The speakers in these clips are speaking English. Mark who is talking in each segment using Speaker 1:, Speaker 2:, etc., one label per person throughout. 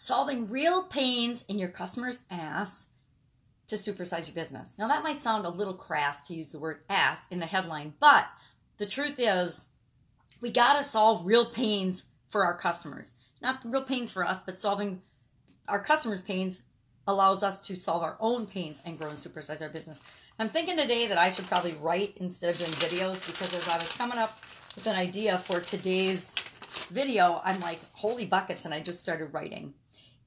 Speaker 1: solving real pains in your customer's ass to supersize your business. Now, that might sound a little crass to use the word ass in the headline, but the truth is, we got to solve real pains for our customers. Not real pains for us, but solving our customers' pains allows us to solve our own pains and grow and supersize our business. I'm thinking today that I should probably write instead of doing videos because as I was coming up with an idea for today's video, I'm like, holy buckets, and I just started writing.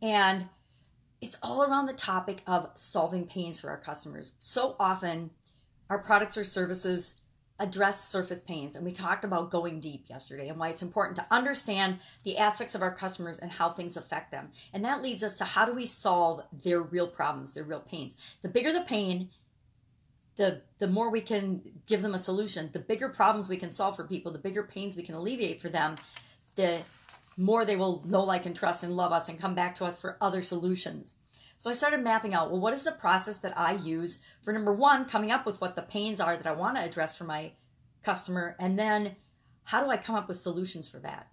Speaker 1: And it's all around the topic of solving pains for our customers. So often, our products or services address surface pains. And we talked about going deep yesterday and why it's important to understand the aspects of our customers and how things affect them. And that leads us to how do we solve their real problems, their real pains. The bigger the pain, the the more we can give them a solution, the bigger problems we can solve for people, the bigger pains we can alleviate for them, the more they will know, like, and trust and love us and come back to us for other solutions. So I started mapping out, well, what is the process that I use for number one, coming up with what the pains are that I want to address for my customer, and then how do I come up with solutions for that?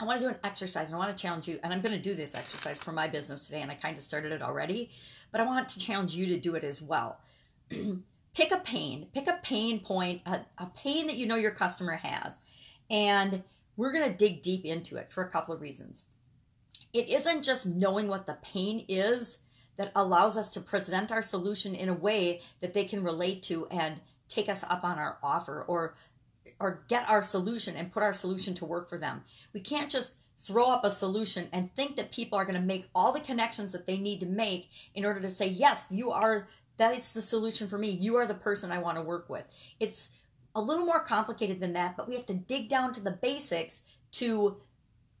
Speaker 1: I want to do an exercise and I want to challenge you, and I'm going to do this exercise for my business today, and I kind of started it already, but I want to challenge you to do it as well. pick a pain, pick a pain point, a, a pain that you know your customer has, and we're going to dig deep into it for a couple of reasons. It isn't just knowing what the pain is that allows us to present our solution in a way that they can relate to and take us up on our offer or or get our solution and put our solution to work for them. We can't just throw up a solution and think that people are going to make all the connections that they need to make in order to say, yes, you are, that's the solution for me. You are the person I want to work with. It's a little more complicated than that, but we have to dig down to the basics to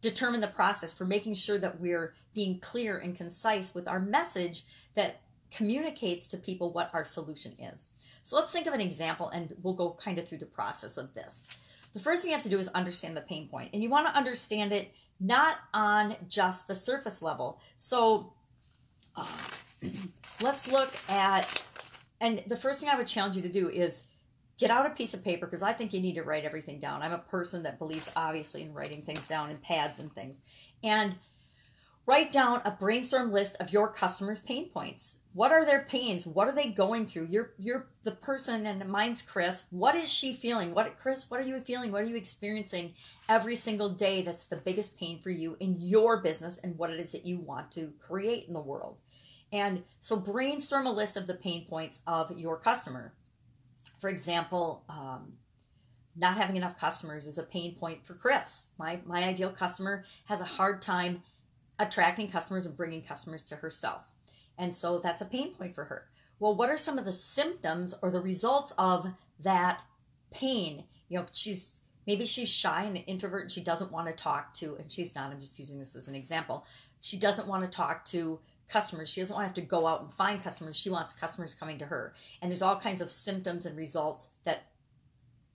Speaker 1: determine the process for making sure that we're being clear and concise with our message that communicates to people what our solution is. So let's think of an example and we'll go kind of through the process of this. The first thing you have to do is understand the pain point, and you want to understand it not on just the surface level. So uh, let's look at, and the first thing I would challenge you to do is get out a piece of paper because I think you need to write everything down. I'm a person that believes obviously in writing things down in pads and things. And write down a brainstorm list of your customers' pain points. What are their pains? What are they going through? You're you're the person and mine's Chris. What is she feeling? What Chris, what are you feeling? What are you experiencing every single day that's the biggest pain for you in your business and what it is that you want to create in the world? And so brainstorm a list of the pain points of your customer. For example, um, not having enough customers is a pain point for Chris. My my ideal customer has a hard time attracting customers and bringing customers to herself. And so that's a pain point for her. Well, what are some of the symptoms or the results of that pain? You know, she's maybe she's shy and an introvert and she doesn't want to talk to, and she's not, I'm just using this as an example. She doesn't want to talk to customers. She doesn't want to have to go out and find customers. She wants customers coming to her. And there's all kinds of symptoms and results that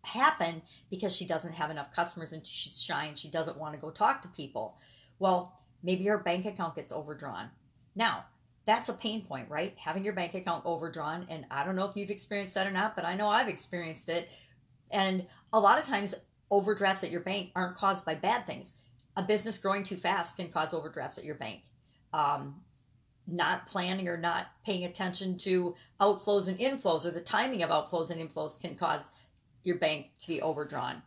Speaker 1: happen because she doesn't have enough customers and she's shy and she doesn't want to go talk to people. Well, maybe her bank account gets overdrawn. Now, that's a pain point, right? Having your bank account overdrawn. And I don't know if you've experienced that or not, but I know I've experienced it. And a lot of times, overdrafts at your bank aren't caused by bad things. A business growing too fast can cause overdrafts at your bank. Um, not planning or not paying attention to outflows and inflows or the timing of outflows and inflows can cause your bank to be overdrawn.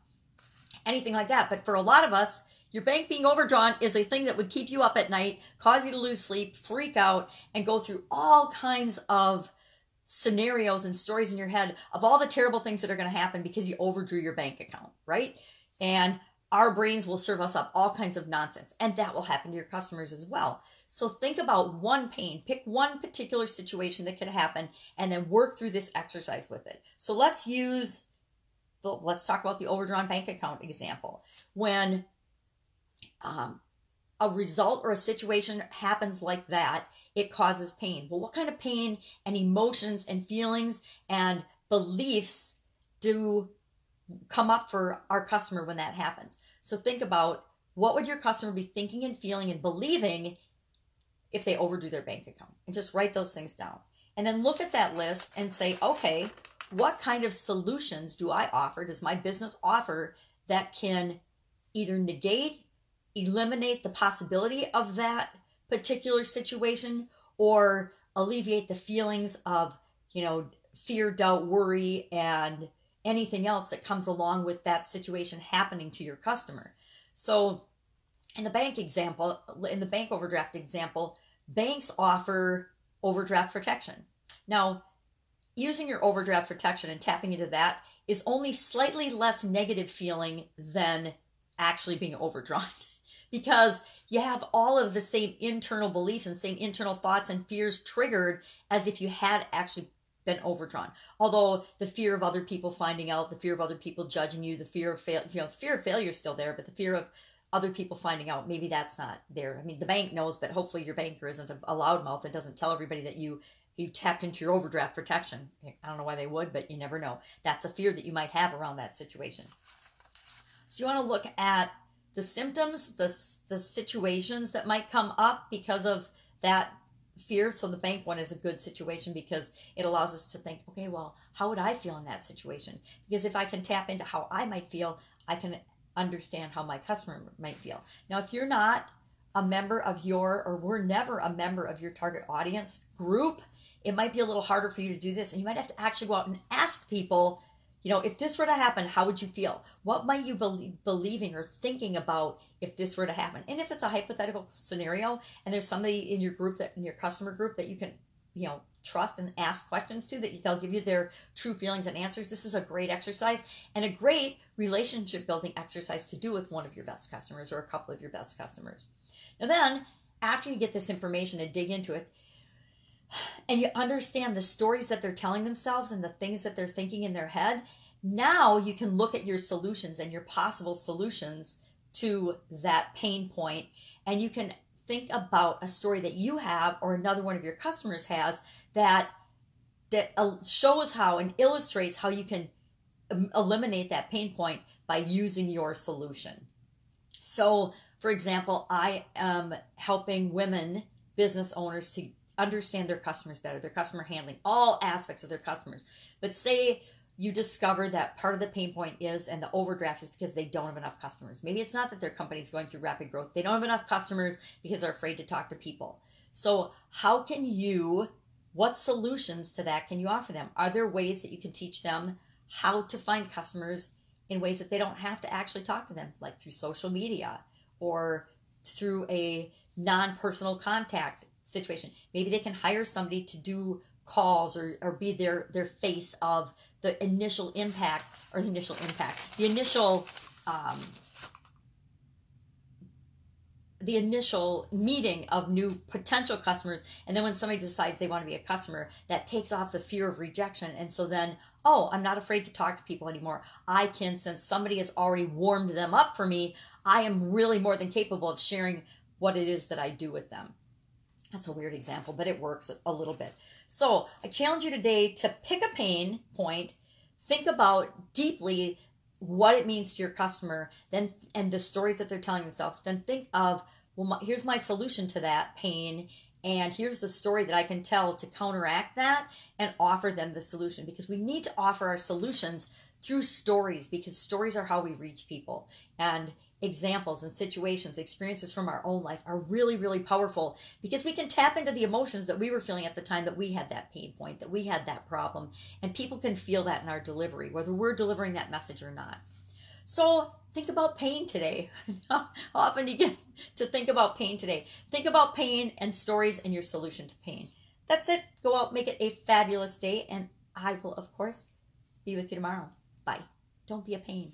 Speaker 1: Anything like that. But for a lot of us, your bank being overdrawn is a thing that would keep you up at night, cause you to lose sleep, freak out, and go through all kinds of scenarios and stories in your head of all the terrible things that are going to happen because you overdrew your bank account, right? And our brains will serve us up all kinds of nonsense, and that will happen to your customers as well. So think about one pain, pick one particular situation that could happen, and then work through this exercise with it. So let's use, the, let's talk about the overdrawn bank account example. When um, a result or a situation happens like that, it causes pain. Well, what kind of pain and emotions and feelings and beliefs do come up for our customer when that happens? So think about what would your customer be thinking and feeling and believing if they overdo their bank account and just write those things down. And then look at that list and say, okay, what kind of solutions do I offer? Does my business offer that can either negate eliminate the possibility of that particular situation or alleviate the feelings of, you know, fear, doubt, worry, and anything else that comes along with that situation happening to your customer. So, in the bank example, in the bank overdraft example, banks offer overdraft protection. Now, using your overdraft protection and tapping into that is only slightly less negative feeling than actually being overdrawn because you have all of the same internal beliefs and same internal thoughts and fears triggered as if you had actually been overdrawn. Although the fear of other people finding out, the fear of other people judging you, the fear of fail, you know, fear of failure is still there, but the fear of other people finding out, maybe that's not there. I mean, the bank knows, but hopefully your banker isn't a loudmouth and doesn't tell everybody that you you tapped into your overdraft protection. I don't know why they would, but you never know. That's a fear that you might have around that situation. So you want to look at the symptoms, the the situations that might come up because of that fear. So the bank one is a good situation because it allows us to think, okay, well, how would I feel in that situation? Because if I can tap into how I might feel, I can understand how my customer might feel. Now, if you're not a member of your, or we're never a member of your target audience group, it might be a little harder for you to do this. And you might have to actually go out and ask people, you know, if this were to happen, how would you feel? What might you be believing or thinking about if this were to happen? And if it's a hypothetical scenario and there's somebody in your group that in your customer group that you can, you know, trust and ask questions to that they'll give you their true feelings and answers. This is a great exercise and a great relationship building exercise to do with one of your best customers or a couple of your best customers. And then after you get this information and dig into it, and you understand the stories that they're telling themselves and the things that they're thinking in their head, now you can look at your solutions and your possible solutions to that pain point and you can think about a story that you have or another one of your customers has that that uh, shows how and illustrates how you can um, eliminate that pain point by using your solution. So, for example, I am helping women business owners to understand their customers better, their customer handling, all aspects of their customers. But say you discover that part of the pain point is, and the overdraft is because they don't have enough customers. Maybe it's not that their company is going through rapid growth. They don't have enough customers because they're afraid to talk to people. So, how can you, what solutions to that can you offer them? Are there ways that you can teach them how to find customers in ways that they don't have to actually talk to them, like through social media or through a non personal contact situation. Maybe they can hire somebody to do calls or, or be their, their face of the initial impact or the initial impact, the initial um, the initial meeting of new potential customers and then when somebody decides they want to be a customer that takes off the fear of rejection and so then oh i'm not afraid to talk to people anymore. I can since somebody has already warmed them up for me i am really more than capable of sharing what it is that i do with them that's a weird example, but it works a little bit. So I challenge you today to pick a pain point, think about deeply what it means to your customer, then and the stories that they're telling themselves. Then think of, well, my, here's my solution to that pain, and here's the story that I can tell to counteract that and offer them the solution. Because we need to offer our solutions through stories, because stories are how we reach people. And examples and situations, experiences from our own life are really, really powerful because we can tap into the emotions that we were feeling at the time that we had that pain point, that we had that problem. And people can feel that in our delivery, whether we're delivering that message or not. So think about pain today. How often you get to think about pain today? Think about pain and stories and your solution to pain. That's it. Go out, make it a fabulous day, and I will, of course, be with you tomorrow. Bye. Don't be a pain.